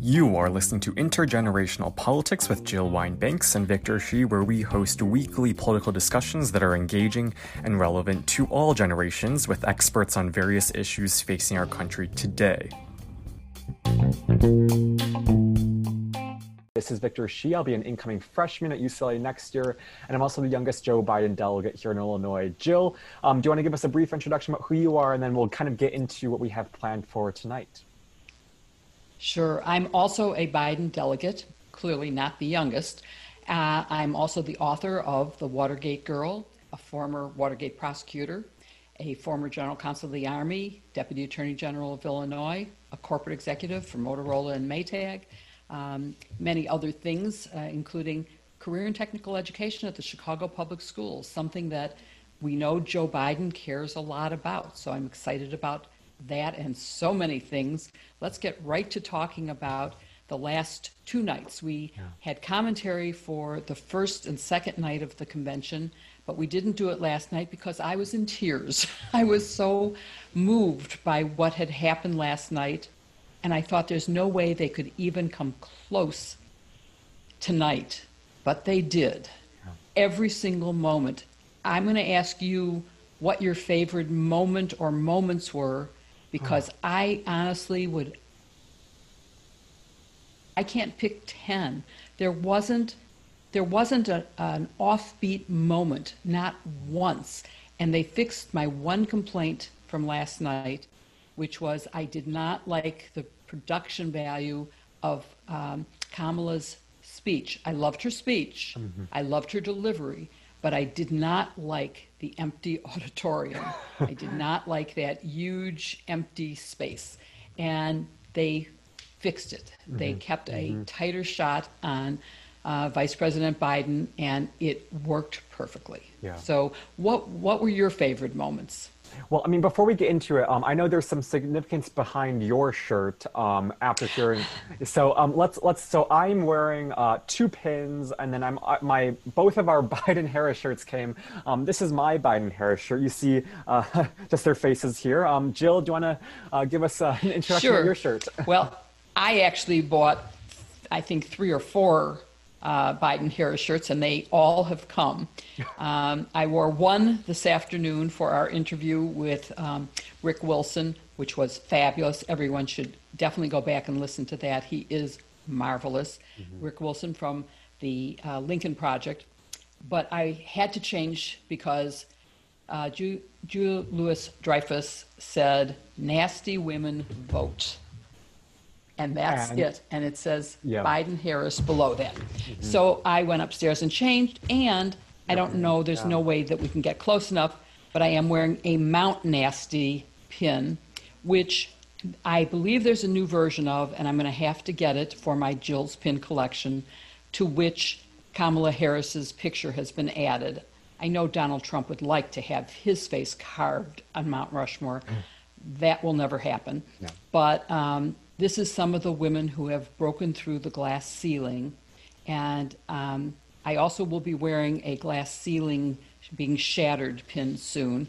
You are listening to Intergenerational Politics with Jill Wine-Banks and Victor Shi, where we host weekly political discussions that are engaging and relevant to all generations with experts on various issues facing our country today. This is Victor Shi. I'll be an incoming freshman at UCLA next year, and I'm also the youngest Joe Biden delegate here in Illinois. Jill, um, do you want to give us a brief introduction about who you are, and then we'll kind of get into what we have planned for tonight? Sure. I'm also a Biden delegate, clearly not the youngest. Uh, I'm also the author of The Watergate Girl, a former Watergate prosecutor, a former general counsel of the Army, Deputy Attorney General of Illinois, a corporate executive for Motorola and Maytag, um, many other things, uh, including career and technical education at the Chicago Public Schools, something that we know Joe Biden cares a lot about. So I'm excited about that and so many things. Let's get right to talking about the last two nights. We yeah. had commentary for the first and second night of the convention, but we didn't do it last night because I was in tears. I was so moved by what had happened last night, and I thought there's no way they could even come close tonight, but they did. Yeah. Every single moment. I'm going to ask you what your favorite moment or moments were because hmm. I honestly would I can't pick 10. There wasn't there wasn't a, an offbeat moment, not once. And they fixed my one complaint from last night, which was I did not like the production value of um, Kamala's speech. I loved her speech, mm-hmm. I loved her delivery, but I did not like the empty auditorium. I did not like that huge empty space. And they fixed it. Mm-hmm. They kept a mm-hmm. tighter shot on uh, Vice President Biden, and it worked perfectly. Yeah. So, what what were your favorite moments? Well, I mean, before we get into it, um, I know there's some significance behind your shirt um, after hearing. so um, let's let's. So I'm wearing uh, two pins, and then I'm uh, my both of our Biden Harris shirts came. Um, this is my Biden Harris shirt. You see uh, just their faces here. Um, Jill, do you want to uh, give us uh, an introduction sure. of your shirt? well, I actually bought, I think three or four uh, Biden Harris shirts, and they all have come. Um, I wore one this afternoon for our interview with um, Rick Wilson, which was fabulous. Everyone should definitely go back and listen to that. He is marvelous. Mm-hmm. Rick Wilson from the uh, Lincoln Project. But I had to change because uh, Julia Louis Dreyfus said, Nasty women vote and that's and, it. And it says yeah. Biden Harris below that. Mm-hmm. So I went upstairs and changed, and I don't know, there's yeah. no way that we can get close enough, but I am wearing a Mount Nasty pin, which I believe there's a new version of, and I'm going to have to get it for my Jill's pin collection, to which Kamala Harris's picture has been added. I know Donald Trump would like to have his face carved on Mount Rushmore. Mm. That will never happen. No. But um, this is some of the women who have broken through the glass ceiling. And um, I also will be wearing a glass ceiling being shattered pin soon.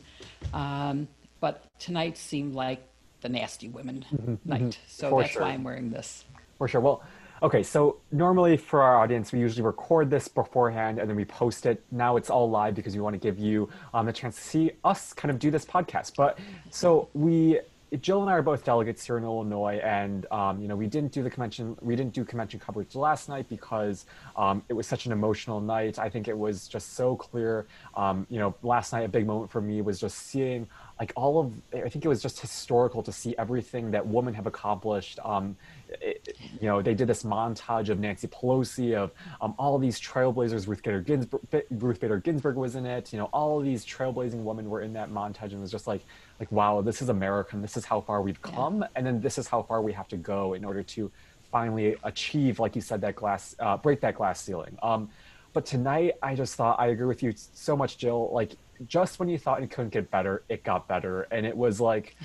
Um, but tonight seemed like the nasty women mm-hmm, night. Mm-hmm. So For that's sure. why I'm wearing this. For sure. Well, okay, so normally for our audience, we usually record this beforehand and then we post it. Now it's all live because we want to give you um, the chance to see us kind of do this podcast. But so we Jill and I are both delegates here in Illinois, and um, you know we didn't do the convention. We didn't do convention coverage last night because um, it was such an emotional night. I think it was just so clear. Um, you know, last night a big moment for me was just seeing like all of. I think it was just historical to see everything that women have accomplished. Um, it, you know, they did this montage of Nancy Pelosi, of um, all these trailblazers. Ruth Bader Ginsburg, Ruth Bader Ginsburg was in it. You know, all of these trailblazing women were in that montage, and it was just like like wow this is america and this is how far we've come yeah. and then this is how far we have to go in order to finally achieve like you said that glass uh, break that glass ceiling um, but tonight i just thought i agree with you so much jill like just when you thought it couldn't get better it got better and it was like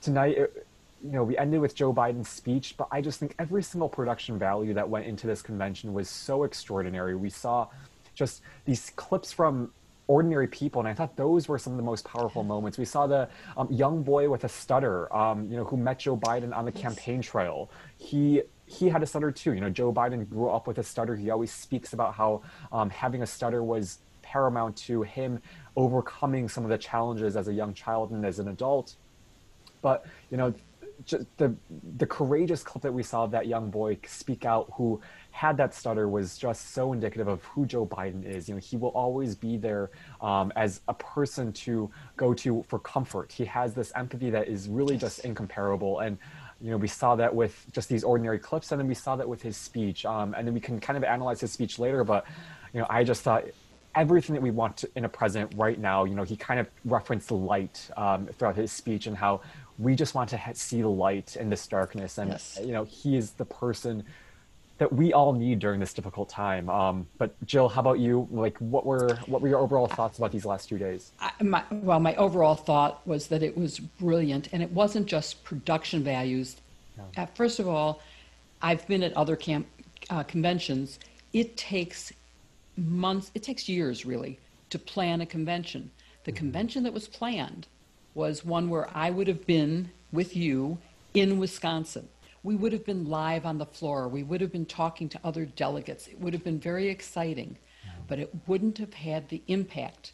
tonight it, you know we ended with joe biden's speech but i just think every single production value that went into this convention was so extraordinary we saw just these clips from ordinary people, and I thought those were some of the most powerful moments. We saw the um, young boy with a stutter, um, you know, who met Joe Biden on the campaign trail. He he had a stutter too. You know, Joe Biden grew up with a stutter. He always speaks about how um, having a stutter was paramount to him overcoming some of the challenges as a young child and as an adult. But you know, just the the courageous clip that we saw of that young boy speak out who had that stutter was just so indicative of who Joe Biden is. You know, he will always be there um, as a person to go to for comfort. He has this empathy that is really just incomparable. And you know, we saw that with just these ordinary clips, and then we saw that with his speech. Um, and then we can kind of analyze his speech later. But you know, I just thought everything that we want to, in a president right now. You know, he kind of referenced light um, throughout his speech and how we just want to ha- see the light in this darkness. And Yes. you know, he is the person that we all need during this difficult time. Um, but Jill, how about you? Like, what were what were your overall thoughts about these last two days? I, my, well, my overall thought was that it was brilliant, and it wasn't just production values. Uh, first of all, I've been at other camp uh, conventions. It takes months, it takes years really, to plan a convention. The convention that was planned was one where I would have been with you in Wisconsin. We would have been live on the floor. We would have been talking to other delegates. It would have been very exciting, but it wouldn't have had the impact.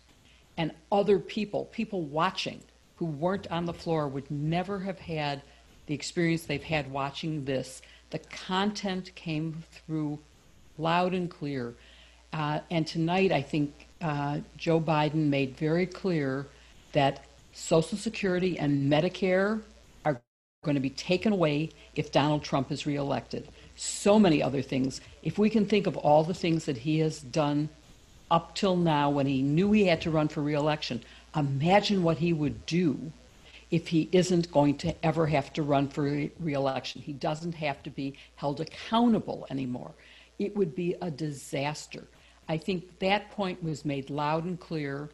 And other people, people watching who weren't on the floor, would never have had the experience they've had watching this. The content came through loud and clear. Uh, and tonight, I think uh, Joe Biden made very clear that Social Security and Medicare are going to be taken away if Donald Trump is reelected. So many other things. If we can think of all the things that he has done up till now when he knew he had to run for reelection, imagine what he would do if he isn't going to ever have to run for re- reelection. He doesn't have to be held accountable anymore. It would be a disaster. I think that point was made loud and clear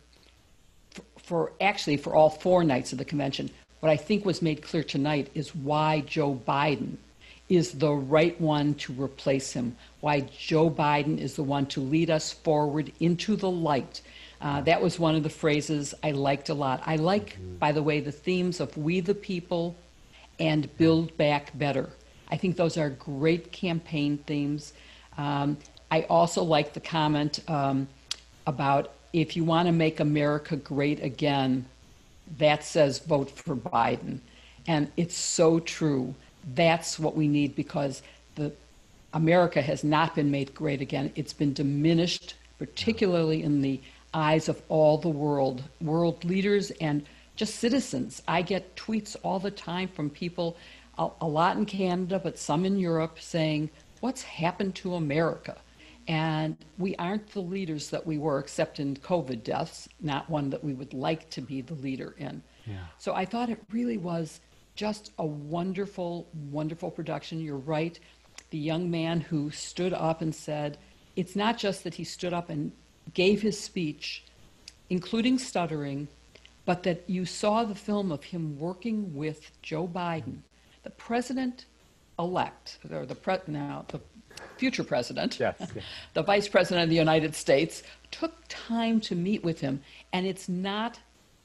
for, actually for all four nights of the convention. What I think was made clear tonight is why Joe Biden is the right one to replace him, why Joe Biden is the one to lead us forward into the light. Uh, that was one of the phrases I liked a lot. I like, by the way, the themes of We the People and Build Back Better. I think those are great campaign themes. Um, I also like the comment um, about if you want to make America great again, that says vote for Biden. And it's so true. That's what we need because the America has not been made great again. It's been diminished, particularly in the eyes of all the world, world leaders and just citizens. I get tweets all the time from people, a, a lot in Canada, but some in Europe, saying, What's happened to America? And we aren't the leaders that we were, except in COVID deaths, not one that we would like to be the leader in. So I thought it really was just a wonderful, wonderful production. You're right. The young man who stood up and said, it's not just that he stood up and gave his speech, including stuttering, but that you saw the film of him working with Joe Biden, the president elect, or the pre- now the future president, Yes, yeah. the vice president of the United States, took time to meet with him. And it's not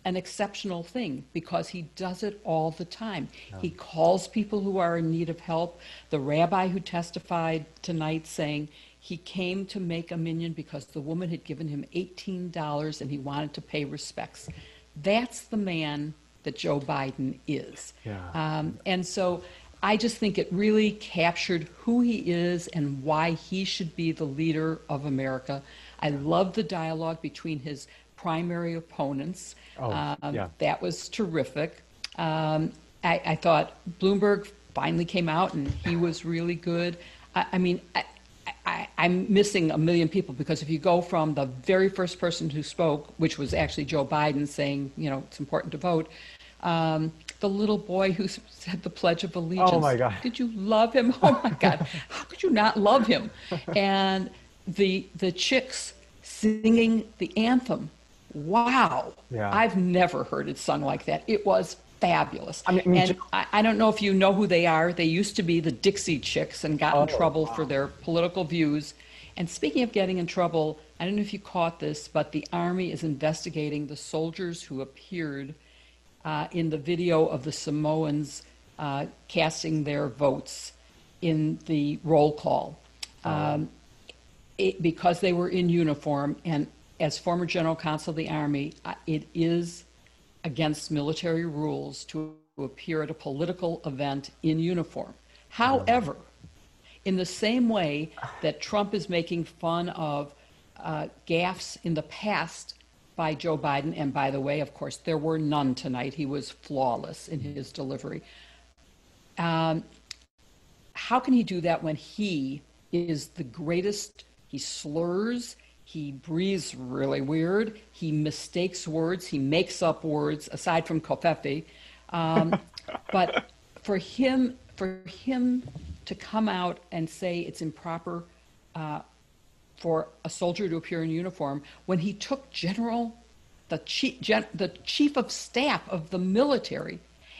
an exceptional thing because he does it all the time. He calls people who are in need of help. The rabbi who testified tonight saying he came to make a minyan because the woman had given him $18 and he wanted to pay respects. That's the man that Joe Biden is. Yeah. Um, and so I just think it really captured who he is and why he should be the leader of America. I love the dialogue between his primary opponents. Oh, um, yeah. That was terrific. Um, I, I thought Bloomberg finally came out and he was really good. I, I mean, I, I, I'm missing a million people because if you go from the very first person who spoke, which was actually Joe Biden saying, you know, it's important to vote, um, the little boy who said the Pledge of Allegiance. Oh, my God. Did you love him? Oh my God! How could you not love him? And the the chicks singing the anthem. Wow! Yeah. I've never heard it sung like that. It was fabulous. I mean- I mean, and I, I don't know if you know who they are. They used to be the Dixie Chicks and got in Oh, trouble for their political views. And speaking of getting in trouble, I don't know if you caught this, but the Army is investigating the soldiers who appeared uh, in the video of the Samoans uh, casting their votes in the roll call um, it, because they were in uniform. And as former general counsel of the Army, uh, it is against military rules to appear at a political event in uniform. However, in the same way that Trump is making fun of uh, gaffes in the past by Joe Biden, and by the way, of course, there were none tonight. He was flawless in his delivery. Um, how can he do that when he is the greatest? He slurs, he breathes really weird, he mistakes words, he makes up words, aside from Covfefe. Um, but for him, for him to come out and say it's improper uh, for a soldier to appear in uniform when he took General, the chief, gen, the chief of staff of the military,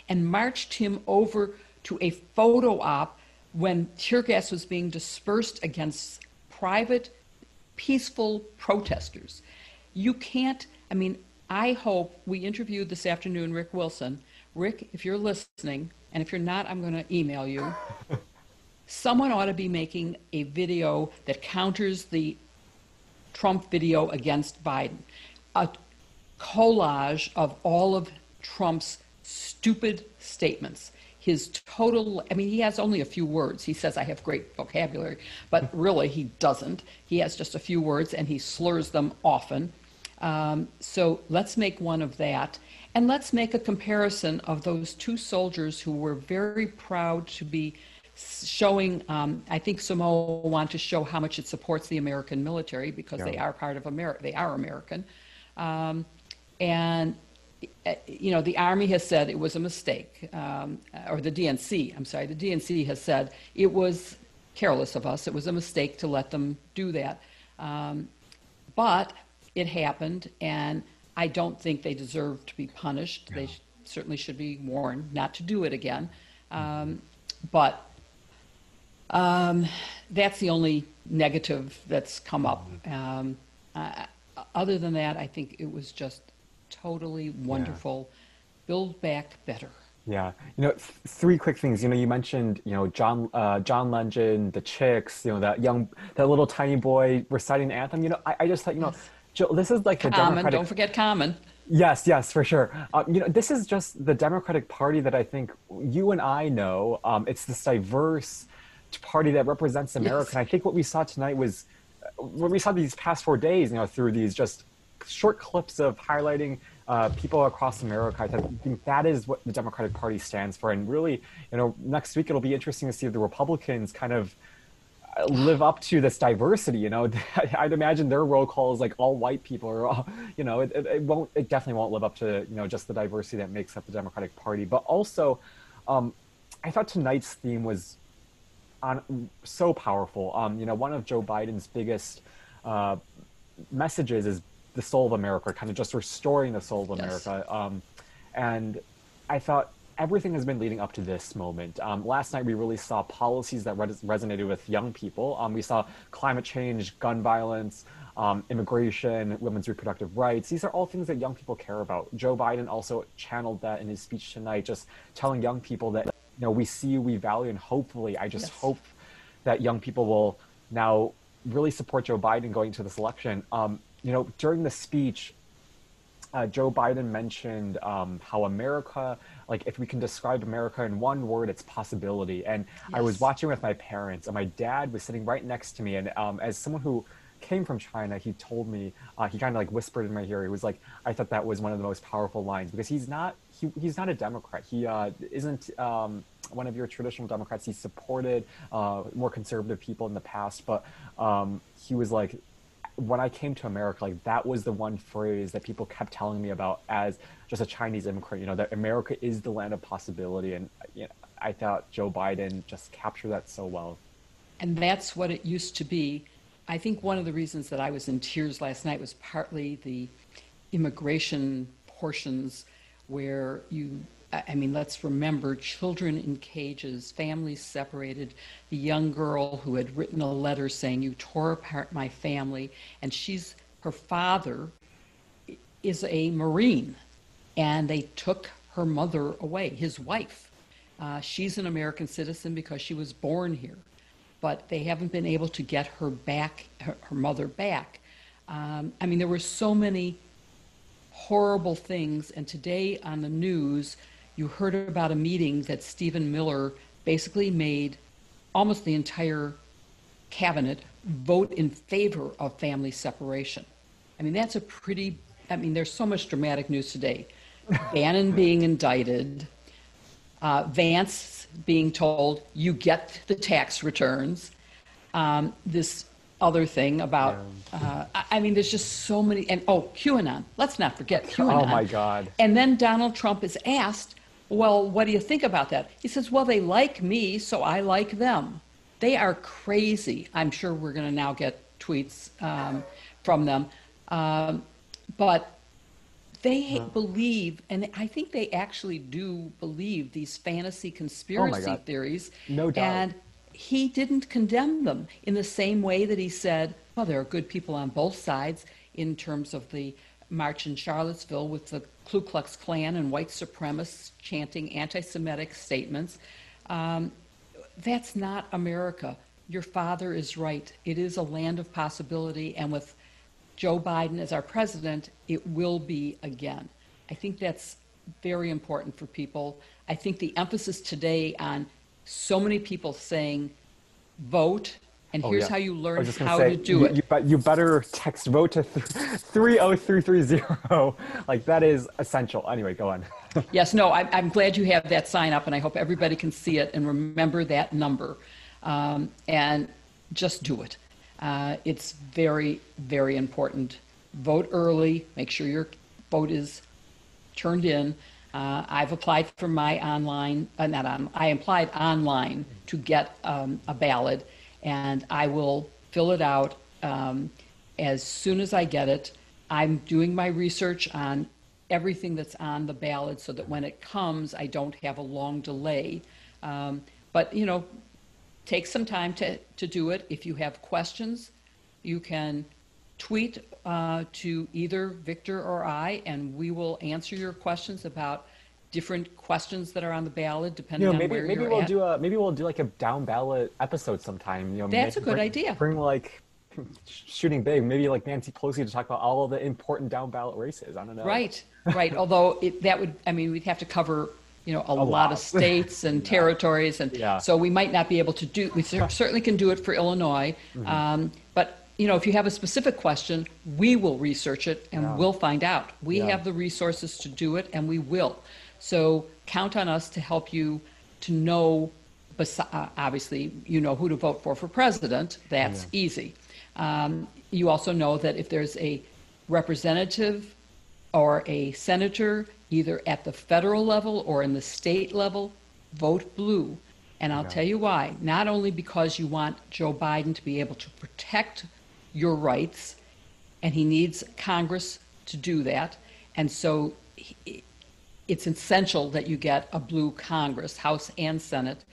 and marched him over to a photo op when tear gas was being dispersed against private, peaceful protesters. You can't, I mean, I hope we interviewed this afternoon Rick Wilson. Rick, if you're listening, and if you're not, I'm going to email you. Someone ought to be making a video that counters the Trump video against Biden. A collage of all of Trump's stupid statements. His total i mean he has only a few words. He says i have great vocabulary but really he doesn't. He has just a few words and he slurs them often. Um, so let's make one of that and let's make a comparison of those two soldiers who were very proud to be showing um, i think samoa want to show how much it supports the american military because yeah. they are part of america they are american um, and you know, the Army has said it was a mistake, um, or the DNC, I'm sorry, the DNC has said it was careless of us. It was a mistake to let them do that. Um, but it happened, and I don't think they deserve to be punished. Yeah. They sh- certainly should be warned not to do it again. Um, but um, that's the only negative that's come up. Mm-hmm. Um, uh, other than that, I think it was just totally wonderful. Yeah. Build back better. Yeah, you know, th- three quick things. You know, you mentioned, you know, John, uh, John Legend, the chicks. You know, that young, that little tiny boy reciting the anthem. You know, I, I just thought, you know, Jill, this is like the Common. Democratic. Don't forget Common. Yes, yes, for sure. Uh, you know, this is just the Democratic Party that I think you and I know. Um, it's this diverse party that represents America. Yes. And I think what we saw tonight was what we saw these past four days. You know, through these just short clips of highlighting uh, people across America. I think that is what the Democratic Party stands for. And really, you know, next week it'll be interesting to see if the Republicans kind of uh, live up to this diversity. You know, I'd imagine their roll call is like all white people, or all, you know, it, it, won't, it definitely won't live up to you know just the diversity that makes up the Democratic Party. But also, um, I thought tonight's theme was on so powerful. Um, you know, one of Joe Biden's biggest uh, messages is the soul of America, kind of just restoring the soul of America. Yes. Um, and I thought everything has been leading up to this moment. Um, last night, we really saw policies that res- resonated with young people. Um, we saw climate change, gun violence, um, immigration, women's reproductive rights. These are all things that young people care about. Joe Biden also channeled that in his speech tonight, just telling young people that you know we see we value, and hopefully, I just yes. hope that young people will now really support Joe Biden going to this election. Um, you know, during the speech, uh, Joe Biden mentioned um, how America, like if we can describe America in one word, it's possibility. And yes. I was watching with my parents, and my dad was sitting right next to me. And um, as someone who came from China, he told me, uh, he kind of like whispered in my ear. He was like, I thought that was one of the most powerful lines because he's not, he, he's not a Democrat. He uh, isn't um, one of your traditional Democrats. He supported uh, more conservative people in the past, but um, he was like, when I came to America, like that was the one phrase that people kept telling me about as just a Chinese immigrant. You know, that America is the land of possibility, and you know, I thought Joe Biden just captured that so well. And that's what it used to be. I think one of the reasons that I was in tears last night was partly the immigration portions where you I mean, let's remember children in cages, families separated, the young girl who had written a letter saying, You tore apart my family. And she's, her father is a Marine, and they took her mother away, his wife. Uh, she's an American citizen because she was born here, but they haven't been able to get her back, her, her mother back. Um, I mean, there were so many horrible things, and today on the news, you heard about a meeting that Stephen Miller basically made almost the entire cabinet vote in favor of family separation. I mean, that's a pretty, I mean, there's so much dramatic news today. Bannon being indicted, uh, Vance being told, you get the tax returns. Um, this other thing about, uh, I I mean, there's just so many, and oh, QAnon. Let's not forget QAnon. Oh my God. And then Donald Trump is asked, well, what do you think about that? He says, well, they like me, so I like them. They are crazy. I'm sure we're going to now get tweets um, from them. Um, but they believe, and I think they actually do believe these fantasy conspiracy God. theories. No doubt. And he didn't condemn them in the same way that he said, well, there are good people on both sides in terms of the march in Charlottesville with the Ku Klux Klan and white supremacists chanting anti Semitic statements. Um, that's not America. Your father is right. It is a land of possibility, and with Joe Biden as our president, it will be again. I think that's very important for people. I think the emphasis today on so many people saying, vote, and Oh, here's yeah. how you learn was just gonna how say, to do you, it. You, you better text vote to th- 30330. Like that is essential. Anyway, go on. Yes, no, I'm, I'm glad you have that sign up, and I hope everybody can see it and remember that number. Um, and just do it. Uh, it's very, very important. Vote early, make sure your vote is turned in. Uh, I've applied for my online, uh, not on, I applied online to get um, a ballot, and I will fill it out um, as soon as I get it. I'm doing my research on everything that's on the ballot so that when it comes, I don't have a long delay. Um, but, you know, take some time to, to do it. If you have questions, you can tweet uh, to either Victor or I, and we will answer your questions about different questions that are on the ballot, depending You know, on maybe where maybe you're we'll at. do a maybe we'll do like a down ballot episode sometime. You know, That's make- a good bring- idea. Bring like shooting big, maybe like Nancy Pelosi to talk about all of the important down ballot races. I don't know. Right, right. Although it, that would, I mean, we'd have to cover, you know, a, lot. lot. of states and territories, and Yeah. so we might not be able to do. We certainly can do it for Illinois, Mm-hmm. um, but you know, if you have a specific question, we will research it and Yeah. we'll find out. We Yeah. have the resources to do it, and we will. So count on us to help you to know. uh, Obviously, you know who to vote for for president. That's easy. Um, you also know that if there's a representative or a senator, either at the federal level or in the state level, vote blue. And I'll tell you why. Not only because you want Joe Biden to be able to protect your rights, and he needs Congress to do that. And so he- it's essential that you get a blue Congress, House and Senate.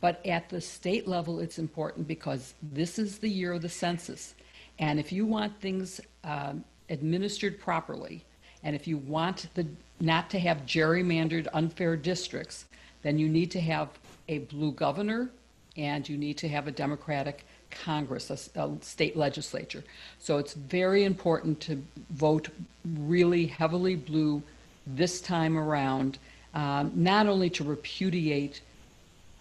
But at the state level, it's important because this is the year of the census. And if you want things um, administered properly, and if you want the, not to have gerrymandered unfair districts, then you need to have a blue governor and you need to have a Democratic Congress, a state legislature. So it's very important to vote really heavily blue this time around, um, not only to repudiate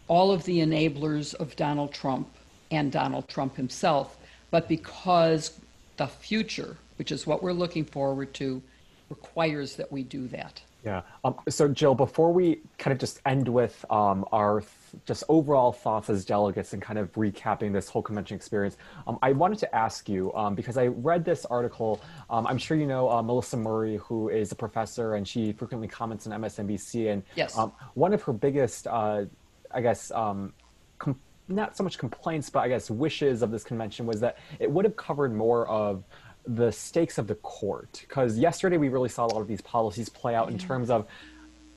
all of the enablers of Donald Trump and Donald Trump himself, but because the future, which is what we're looking forward to, requires that we do that. Yeah. Um, so, Jill, before we kind of just end with um, our just overall thoughts as delegates and kind of recapping this whole convention experience, um, I wanted to ask you um, because I read this article. Um, I'm sure you know uh, Melissa Murray, who is a professor and she frequently comments on MSNBC. And Yes. um, one of her biggest, uh, I guess, um, com- not so much complaints, but I guess wishes of this convention was that it would have covered more of the stakes of the court. Because yesterday we really saw a lot of these policies play out in terms of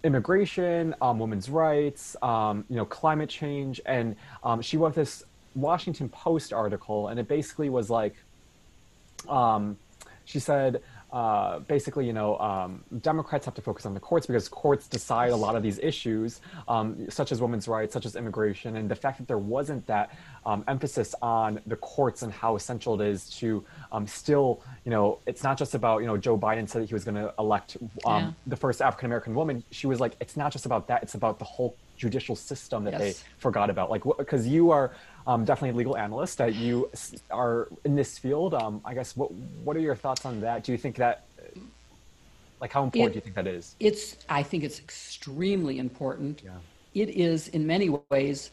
immigration, um, women's rights, um, you know, climate change, and um, she wrote this Washington Post article, and it basically was like, um, she said. Uh, basically, you know, um, Democrats have to focus on the courts because courts decide a lot of these issues, um, such as women's rights, such as immigration, and the fact that there wasn't that um, emphasis on the courts and how essential it is to um, still, you know, it's not just about, you know, Joe Biden said that he was going to elect um, Yeah. the first African American woman. She was like, it's not just about that; it's about the whole judicial system that they forgot about. Like, because you are um, definitely a legal analyst, that you are in this field. Um, I guess what what are your thoughts on that? Do you think that, like, how important It- do you think that is? It's, I think it's extremely important. Yeah. It is, in many ways,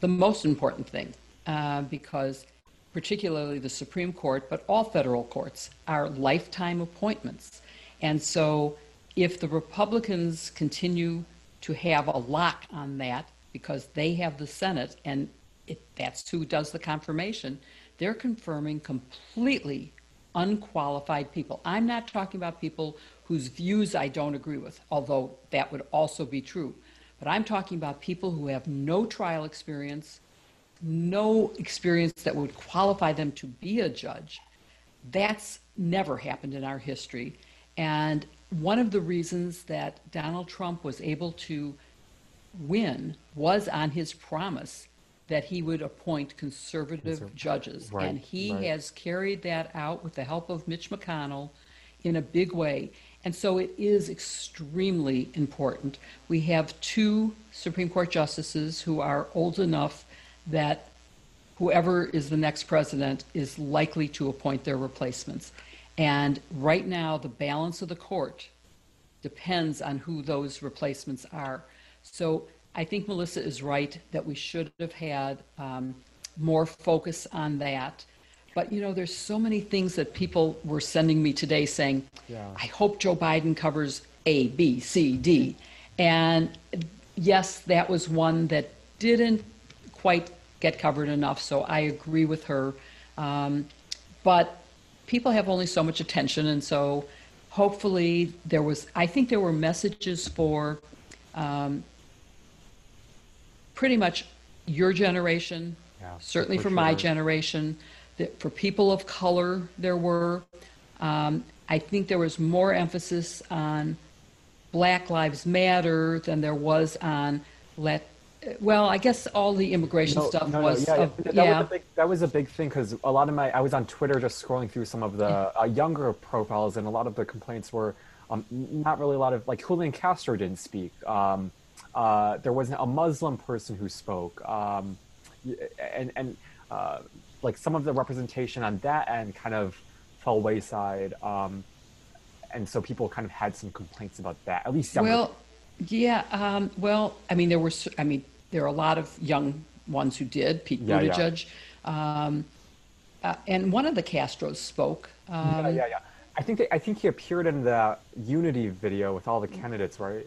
the most important thing uh, because, particularly the Supreme Court, but all federal courts, are lifetime appointments. And so, if the Republicans continue to have a lock on that because they have the Senate and it, that's who does the confirmation, they're confirming completely unqualified people. I'm not talking about people whose views I don't agree with, although that would also be true. But I'm talking about people who have no trial experience, no experience that would qualify them to be a judge. That's never happened in our history. And one of the reasons that Donald Trump was able to win was on his promise that he would appoint conservative Conserv- judges. right, and he right. has carried that out with the help of Mitch McConnell in a big way. And so it is extremely important. We have two Supreme Court justices who are old enough that whoever is the next president is likely to appoint their replacements. And right now, the balance of the court depends on who those replacements are. So I think Melissa is right that we should have had um, more focus on that. But you know, there's so many things that people were sending me today saying, Yeah. I hope Joe Biden covers A, B, C, D. And yes, that was one that didn't quite get covered enough. So I agree with her. Um, but people have only so much attention. And so hopefully there was, I think there were messages for um, pretty much your generation, Yeah, certainly for for my generation, that for people of color, there were. Um, I think there was more emphasis on Black Lives Matter than there was on let. Well, I guess all the immigration No, stuff no, no, was. yeah, of- yeah. That, yeah. Was a big, that was a big thing because a lot of my I was on Twitter just scrolling through some of the uh, younger profiles, and a lot of the complaints were um, not really a lot of like Julian Castro didn't speak. Um, uh, there wasn't a Muslim person who spoke, um, and and uh, like some of the representation on that end kind of fell wayside. Um, and so people kind of had some complaints about that. At least Well, yeah. Um, well, I mean, there were. I mean, there are a lot of young ones who did. Pete Yeah, yeah. Buttigieg, um, uh, and one of the Castros spoke. Um, yeah, yeah, yeah. I think they, I think he appeared in the Unity video with all the candidates, right?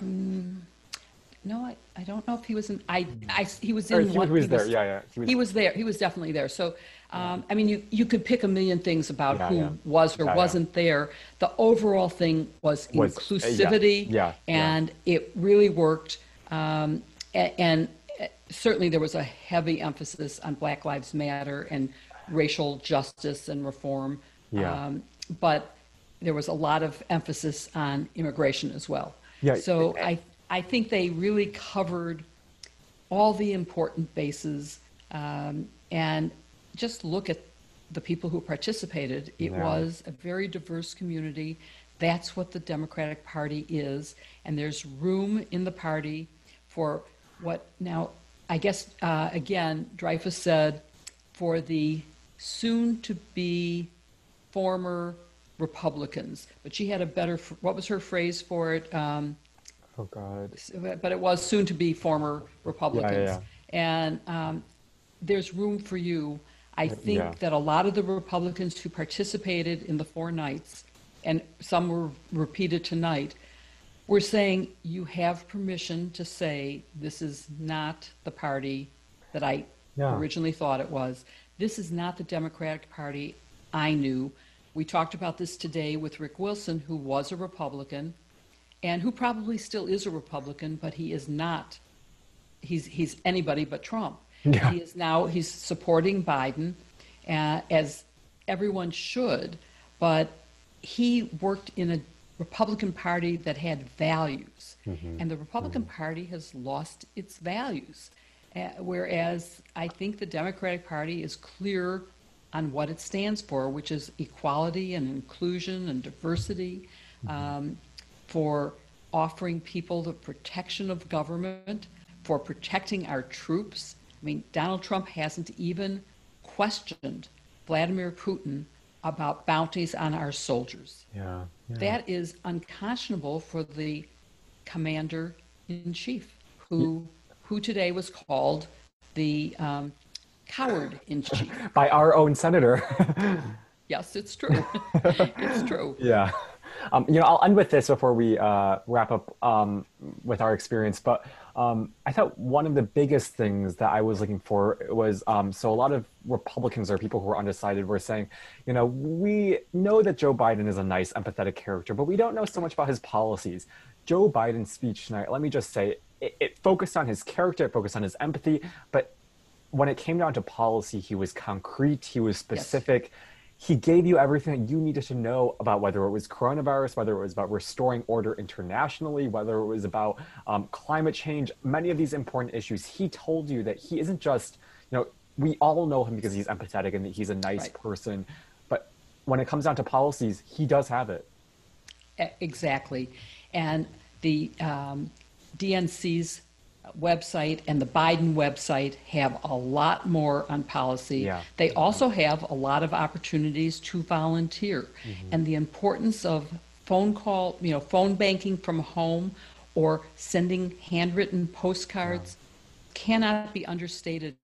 No, I, I don't know if he was in. I, I he was Or in he, one. he was there. Yeah, yeah. He was there. He was definitely there. So, um, I mean, you, you could pick a million things about Yeah, who yeah. was or Yeah, wasn't there. The overall thing was, Was, uh, inclusivity, yeah, yeah. and it really worked. Um, a- and, uh, certainly there was a heavy emphasis on Black Lives Matter and racial justice and reform. Yeah. Um, but there was a lot of emphasis on immigration as well. Yeah, So I think they really covered all the important bases um, and just look at the people who participated. It Yeah. was a very diverse community. That's what the Democratic Party is. And there's room in the party for what now, I guess, uh, again, Dreyfus said, for the soon to be former Republicans. But she had a better, what was her phrase for it? Um, Oh God. but it was soon to be former Republicans. yeah. And um, there's room for you. I think yeah. that a lot of the Republicans who participated in the four nights, and some were repeated tonight, were saying you have permission to say this is not the party that I Yeah. originally thought it was. This is not the Democratic Party I knew. We talked about this today with Rick Wilson, who was a Republican and who probably still is a Republican, but he is not. He's he's anybody but Trump. Yeah. He is now he's supporting Biden, uh, as everyone should, but he worked in a Republican Party that had values, and the Republican Party has lost its values. Uh, whereas I think the Democratic Party is clear on what it stands for, which is equality and inclusion and diversity, um, for offering people the protection of government, for protecting our troops. I mean, Donald Trump hasn't even questioned Vladimir Putin about bounties on our soldiers. Yeah. yeah. That is unconscionable for the commander in chief, who who today was called the um, coward in chief. By our own senator. Yes, it's true. it's true. Yeah. Um, you know, I'll end with this before we uh, wrap up um, with our experience. But um, I thought one of the biggest things that I was looking for was um, so a lot of Republicans or people who are undecided were saying, you know, we know that Joe Biden is a nice, empathetic character, but we don't know so much about his policies. Joe Biden's speech tonight, let me just say, it, it focused on his character, it focused on his empathy, but when it came down to policy, he was concrete, he was specific. He gave you everything that you needed to know about whether it was coronavirus, whether it was about restoring order internationally, whether it was about um, climate change, many of these important issues. He told you that he isn't just, you know, we all know him because he's empathetic and that he's a nice Right. person. But when it comes down to policies, he does have it. Exactly. And the um, DNC's website and the Biden website have a lot more on policy. Yeah. They also have a lot of opportunities to volunteer. And the importance of phone call, you know, phone banking from home or sending handwritten postcards cannot be understated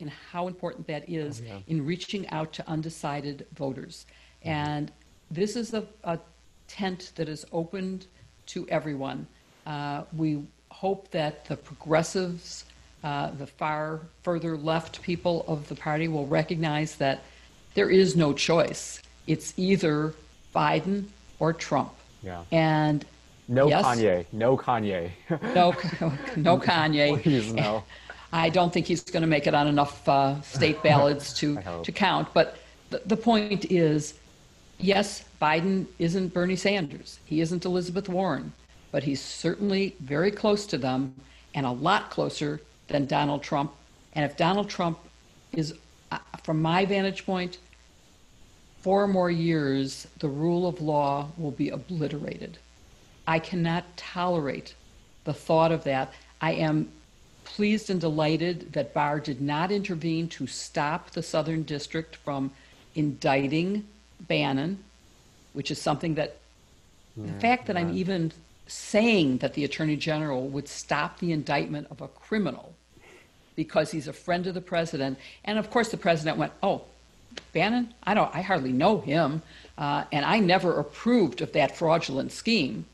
in how important that is in reaching out to undecided voters. And this is a, a tent that is opened to everyone. Uh, we hope that the progressives, uh, the far further left people of the party will recognize that there is no choice. It's either Biden or Trump. Yeah. And No yes, Kanye. No Kanye. no, no Kanye. Please, no. I don't think he's going to make it on enough uh, state ballots to, to count. But the, the point is, yes, Biden isn't Bernie Sanders. He isn't Elizabeth Warren, but he's certainly very close to them and a lot closer than Donald Trump. And if Donald Trump is, uh, from my vantage point, four more years, the rule of law will be obliterated. I cannot tolerate the thought of that. I am pleased and delighted that Barr did not intervene to stop the Southern District from indicting Bannon, which is something that the fact that I'm even saying that the Attorney General would stop the indictment of a criminal because he's a friend of the president. And of course, the president went, "Oh, Bannon? I don't. I hardly know him, uh, and I never approved of that fraudulent scheme."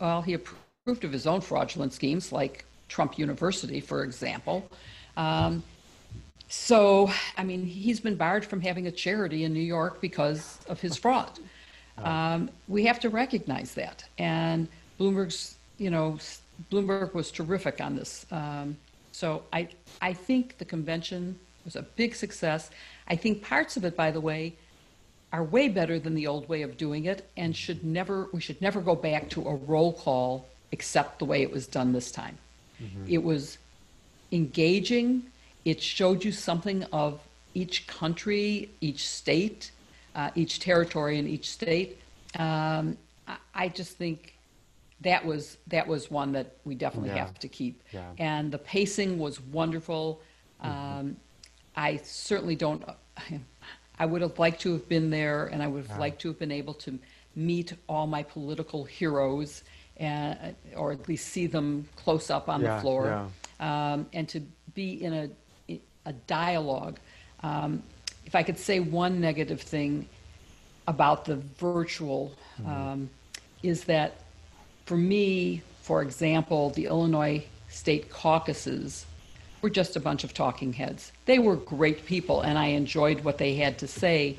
Well, he approved of his own fraudulent schemes, like Trump University, for example. Um, so, I mean, he's been barred from having a charity in New York because of his fraud. Um, we have to recognize that. And Bloomberg's, you know, Bloomberg was terrific on this. Um, so I, I think the convention was a big success. I think parts of it, by the way, are way better than the old way of doing it and should never, we should never go back to a roll call except the way it was done this time. It was engaging. It showed you something of each country, each state, uh, each territory, and each state. Um, I, I just think that was that was one that we definitely Yeah. have to keep. Yeah. And the pacing was wonderful. Mm-hmm. Um, I certainly don't. I would have liked to have been there, and I would have liked to have been able to meet all my political heroes, and, or at least see them close up on Yeah, the floor, um, and to be in a a dialogue. Um, if I could say one negative thing about the virtual, um, is that for me, for example, the Illinois state caucuses were just a bunch of talking heads. They were great people, and I enjoyed what they had to say,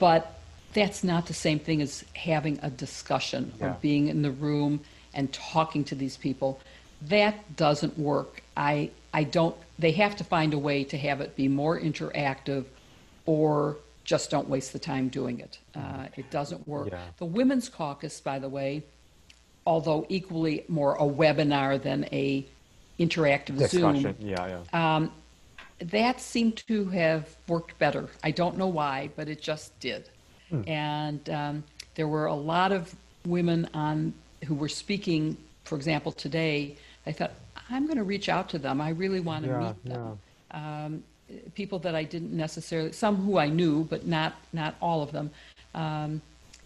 but that's not the same thing as having a discussion Yeah. or being in the room and talking to these people. That doesn't work. I I don't. They have to find a way to have it be more interactive, or just don't waste the time doing it. Uh, it doesn't work. Yeah. The Women's Caucus, by the way, although equally more a webinar than a interactive Discussion. Zoom, Yeah, yeah. um, that seemed to have worked better. I don't know why, but it just did. And um, there were a lot of women on who were speaking. For example, today, I thought I'm going to reach out to them. I really want to Yeah, meet them. Um, people that I didn't necessarily, some who I knew, but not not all of them. Um,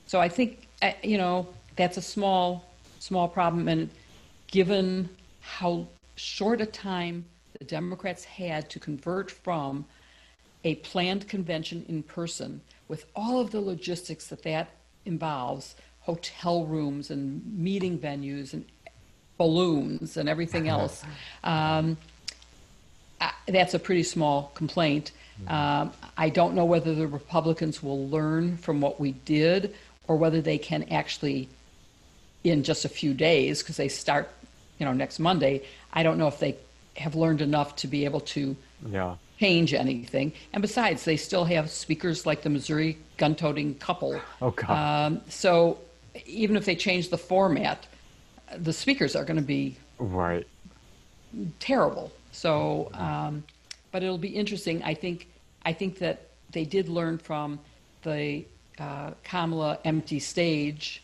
so I think you know that's a small small problem, and given how short a time the Democrats had to convert from a planned convention in person with all of the logistics that that involves hotel rooms and meeting venues and balloons and everything else um, I- that's a pretty small complaint. Um, i don't know whether the republicans will learn from what we did or whether they can actually in just a few days because they start you know next monday i don't know if they have learned enough to be able to Yeah. change anything. And besides, they still have speakers like the Missouri gun-toting couple. Oh, God. Um, so even if they change the format, the speakers are going to be Right. terrible. So, um, but it'll be interesting. I think I think that they did learn from the uh, Kamala empty stage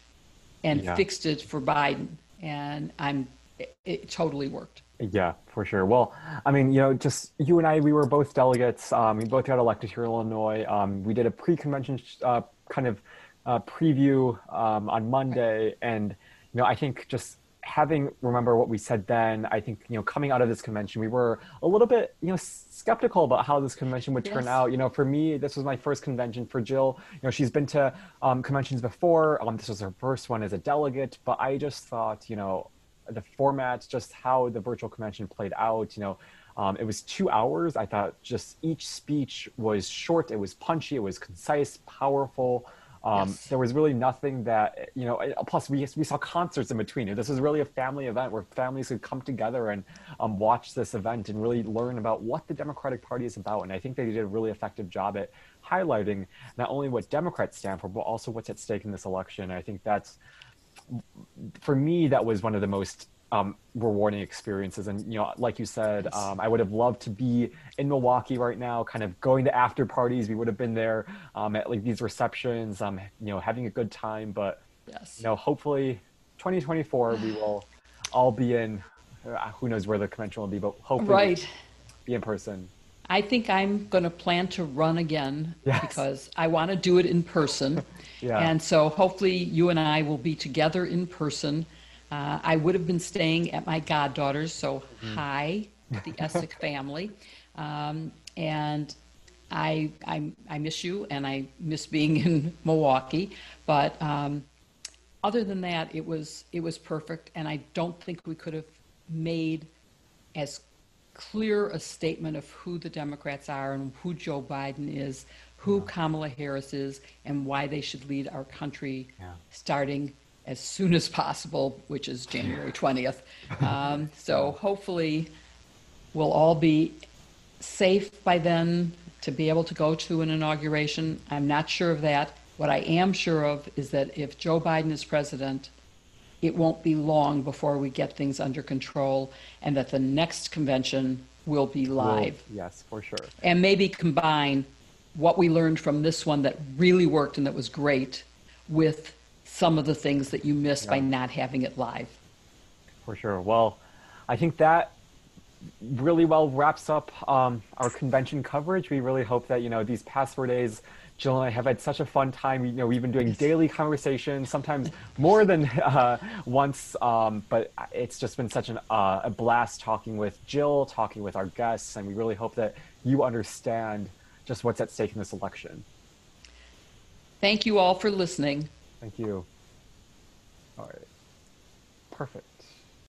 and Yeah. fixed it for Biden, and I'm it, it totally worked. Yeah, for sure. Well, I mean, you know, just you and I, we were both delegates. Um, we both got elected here in Illinois. Um, we did a pre-convention uh, kind of uh, preview um, on Monday, and you know, I think just having remember what we said then. I think you know, coming out of this convention, we were a little bit you know skeptical about how this convention would turn Yes. out. You know, for me, this was my first convention. For Jill, you know, she's been to um, conventions before. Um, this was her first one as a delegate, but I just thought, you know, the format, just how the virtual convention played out. You know, um, it was two hours. I thought just each speech was short. It was punchy. It was concise, powerful. Um, Yes. There was really nothing that you know. uh, Plus, we we saw concerts in between. This was really a family event where families could come together and um, watch this event and really learn about what the Democratic Party is about. And I think they did a really effective job at highlighting not only what Democrats stand for, but also what's at stake in this election. I think that's for me, that was one of the most um, rewarding experiences. And you know, like you said, um, I would have loved to be in Milwaukee right now, kind of going to after parties. We would have been there um, at like these receptions, um, you know, having a good time. But Yes. you know, hopefully, 2024 we will all be in. Uh, who knows where the convention will be, but hopefully Right. be in person. I think I'm going to plan to run again Yes. because I want to do it in person. Yeah. And so hopefully you and I will be together in person. Uh, I would have been staying at my goddaughter's, so Mm-hmm. hi, the Essick family. Um, and I, I, I miss you and I miss being in Milwaukee. But um, other than that, it was, it was perfect. And I don't think we could have made as clear a statement of who the Democrats are and who Joe Biden is, who Kamala Harris is, and why they should lead our country Yeah. starting as soon as possible, which is January 20th. Um, so hopefully we'll all be safe by then to be able to go to an inauguration. I'm not sure of that. What I am sure of is that if Joe Biden is president, it won't be long before we get things under control and that the next convention will be We'll- live yes, for sure. and maybe combine what we learned from this one that really worked and that was great with some of the things that you missed by not having it live. For sure. Well, I think that really well wraps up um, our convention coverage. We really hope that you know these past four days, Jill and I have had such a fun time. You know, we've been doing daily conversations, sometimes more than uh, once. Um, but it's just been such an, uh, a blast talking with Jill, talking with our guests, and we really hope that you understand just what's at stake in this election. Thank you all for listening. Thank you. All right. Perfect.